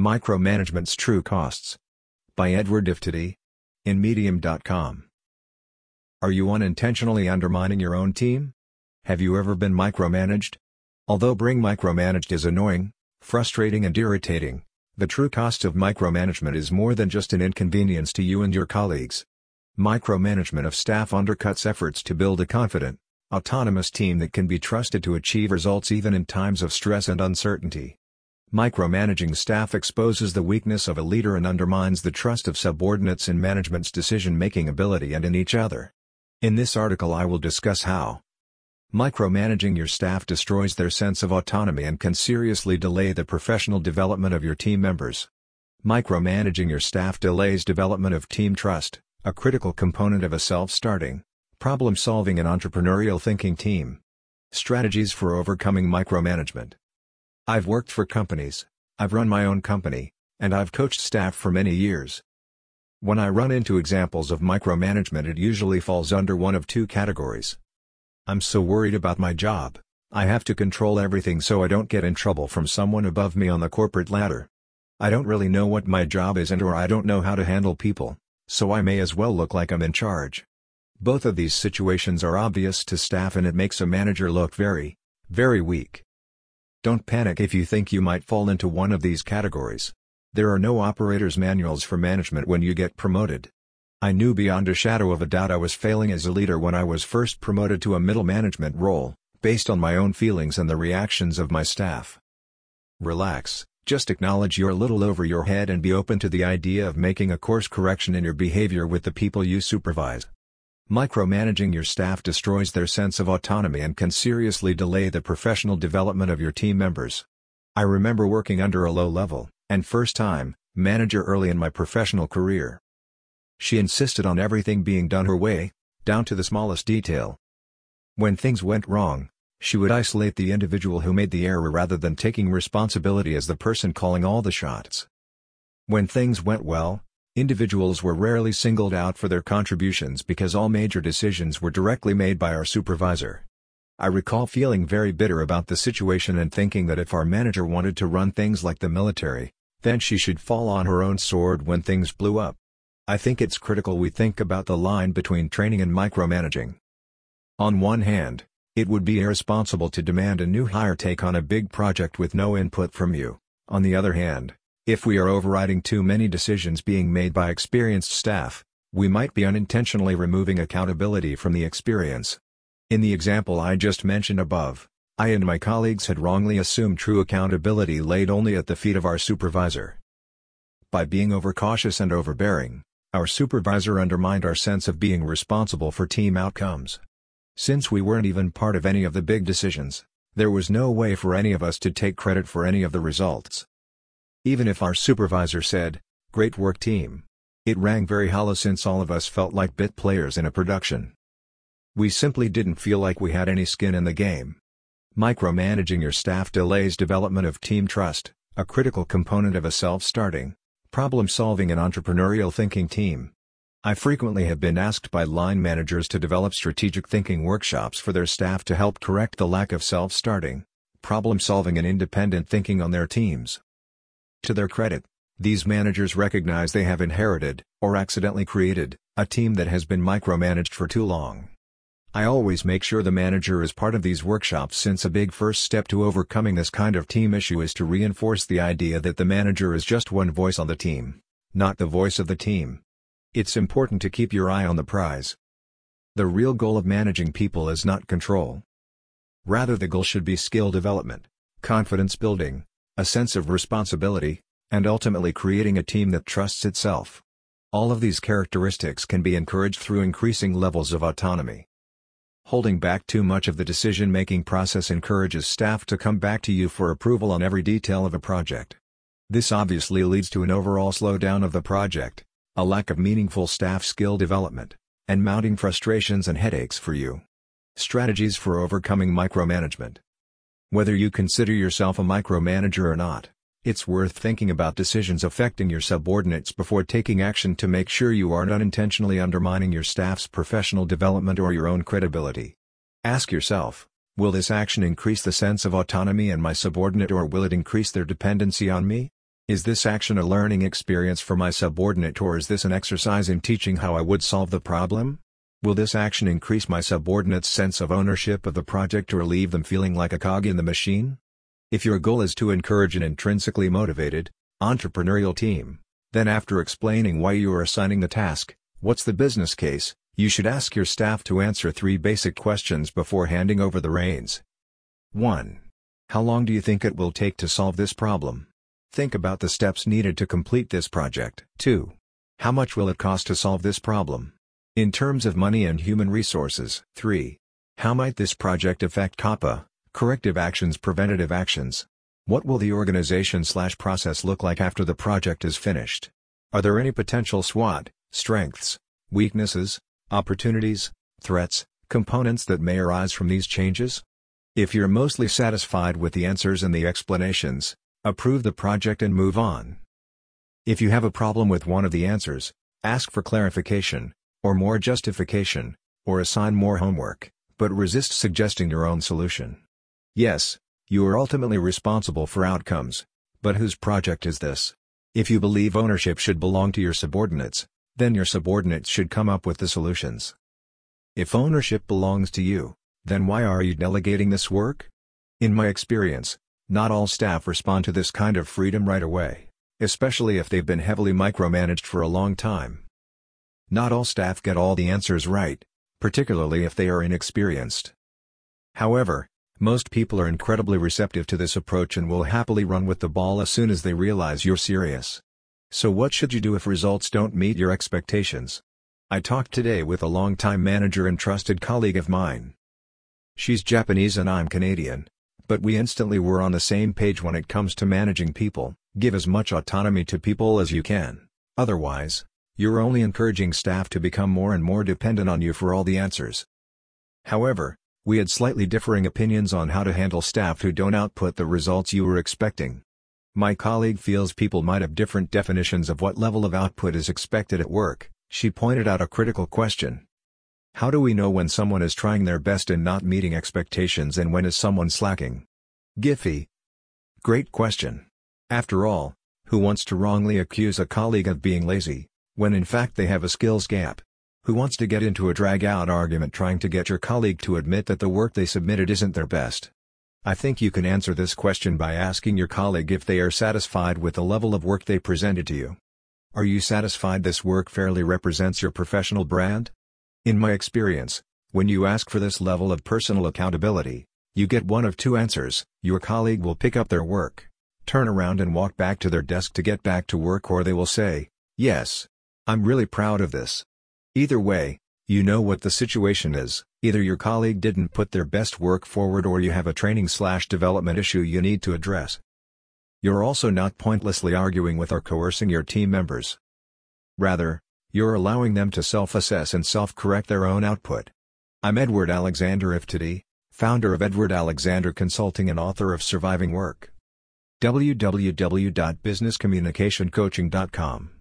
Micromanagement's True Costs. By Edward Iftody. In Medium.com. Are you unintentionally undermining your own team? Have you ever been micromanaged? Although being micromanaged is annoying, frustrating and irritating, the true cost of micromanagement is more than just an inconvenience to you and your colleagues. Micromanagement of staff undercuts efforts to build a confident, autonomous team that can be trusted to achieve results even in times of stress and uncertainty. Micromanaging staff exposes the weakness of a leader and undermines the trust of subordinates in management's decision-making ability and in each other. In this article I will discuss how micromanaging your staff destroys their sense of autonomy and can seriously delay the professional development of your team members. Micromanaging your staff delays development of team trust, a critical component of a self-starting, problem-solving and entrepreneurial thinking team. Strategies for overcoming micromanagement. I've worked for companies, I've run my own company, and I've coached staff for many years. When I run into examples of micromanagement it usually falls under one of two categories. I'm so worried about my job, I have to control everything so I don't get in trouble from someone above me on the corporate ladder. I don't really know what my job is and or I don't know how to handle people, so I may as well look like I'm in charge. Both of these situations are obvious to staff and it makes a manager look very, very weak. Don't panic if you think you might fall into one of these categories. There are no operator's manuals for management when you get promoted. I knew beyond a shadow of a doubt I was failing as a leader when I was first promoted to a middle management role, based on my own feelings and the reactions of my staff. Relax, just acknowledge you're a little over your head and be open to the idea of making a course correction in your behavior with the people you supervise. Micromanaging your staff destroys their sense of autonomy and can seriously delay the professional development of your team members. I remember working under a low-level, and first-time, manager early in my professional career. She insisted on everything being done her way, down to the smallest detail. When things went wrong, she would isolate the individual who made the error rather than taking responsibility as the person calling all the shots. When things went well, Individuals were rarely singled out for their contributions because all major decisions were directly made by our supervisor. I recall feeling very bitter about the situation and thinking that if our manager wanted to run things like the military, then she should fall on her own sword when things blew up. I think it's critical we think about the line between training and micromanaging. On one hand, it would be irresponsible to demand a new hire take on a big project with no input from you. On the other hand, if we are overriding too many decisions being made by experienced staff, we might be unintentionally removing accountability from the experience. In the example I just mentioned above, I and my colleagues had wrongly assumed true accountability laid only at the feet of our supervisor. By being overcautious and overbearing, our supervisor undermined our sense of being responsible for team outcomes. Since we weren't even part of any of the big decisions, there was no way for any of us to take credit for any of the results. Even if our supervisor said, great work team. It rang very hollow since all of us felt like bit players in a production. We simply didn't feel like we had any skin in the game. Micromanaging your staff delays development of team trust, a critical component of a self-starting, problem-solving and entrepreneurial thinking team. I frequently have been asked by line managers to develop strategic thinking workshops for their staff to help correct the lack of self-starting, problem-solving and independent thinking on their teams. To their credit, these managers recognize they have inherited, or accidentally created, a team that has been micromanaged for too long. I always make sure the manager is part of these workshops since a big first step to overcoming this kind of team issue is to reinforce the idea that the manager is just one voice on the team, not the voice of the team. It's important to keep your eye on the prize. The real goal of managing people is not control. Rather the goal should be skill development, confidence building, a sense of responsibility, and ultimately creating a team that trusts itself. All of these characteristics can be encouraged through increasing levels of autonomy. Holding back too much of the decision-making process encourages staff to come back to you for approval on every detail of a project. This obviously leads to an overall slowdown of the project, a lack of meaningful staff skill development, and mounting frustrations and headaches for you. Strategies for overcoming micromanagement. Whether you consider yourself a micromanager or not, it's worth thinking about decisions affecting your subordinates before taking action to make sure you aren't unintentionally undermining your staff's professional development or your own credibility. Ask yourself, will this action increase the sense of autonomy in my subordinate or will it increase their dependency on me? Is this action a learning experience for my subordinate or is this an exercise in teaching how I would solve the problem? Will this action increase my subordinate's sense of ownership of the project or leave them feeling like a cog in the machine? If your goal is to encourage an intrinsically motivated, entrepreneurial team, then after explaining why you are assigning the task, what's the business case, you should ask your staff to answer three basic questions before handing over the reins. 1. How long do you think it will take to solve this problem? Think about the steps needed to complete this project. 2. How much will it cost to solve this problem? In terms of money and human resources. 3. How might this project affect CAPA, corrective actions preventative actions? What will the organization slash process look like after the project is finished? Are there any potential SWOT, strengths, weaknesses, opportunities, threats, components that may arise from these changes? If you're mostly satisfied with the answers and the explanations, Approve the project and move on. If you have a problem with one of the answers, ask for clarification, or more justification, or assign more homework, but resist suggesting your own solution. Yes, you are ultimately responsible for outcomes, but whose project is this? If you believe ownership should belong to your subordinates, then your subordinates should come up with the solutions. If ownership belongs to you, then why are you delegating this work? In my experience, not all staff respond to this kind of freedom right away, especially if they've been heavily micromanaged for a long time. Not all staff get all the answers right, particularly if they are inexperienced. However, most people are incredibly receptive to this approach and will happily run with the ball as soon as they realize you're serious. So what should you do if results don't meet your expectations? I talked today with a longtime manager and trusted colleague of mine. She's Japanese and I'm Canadian, but we instantly were on the same page when it comes to managing people, give as much autonomy to people as you can, otherwise, you're only encouraging staff to become more and more dependent on you for all the answers. However, we had slightly differing opinions on how to handle staff who don't output the results you were expecting. My colleague feels people might have different definitions of what level of output is expected at work, she pointed out a critical question. How do we know when someone is trying their best and not meeting expectations and when is someone slacking? Giphy. Great question. After all, who wants to wrongly accuse a colleague of being lazy, when in fact they have a skills gap? Who wants to get into a drag-out argument trying to get your colleague to admit that the work they submitted isn't their best? I think you can answer this question by asking your colleague if they are satisfied with the level of work they presented to you. Are you satisfied this work fairly represents your professional brand? In my experience, when you ask for this level of personal accountability, you get one of two answers, your colleague will pick up their work, turn around and walk back to their desk to get back to work or they will say, yes. I'm really proud of this. Either way, you know what the situation is, either your colleague didn't put their best work forward or you have a training slash development issue you need to address. You're also not pointlessly arguing with or coercing your team members. Rather, you're allowing them to self-assess and self-correct their own output. I'm Edward Alexander Iftody, founder of Edward Alexander Consulting and author of Surviving Work. www.businesscommunicationcoaching.com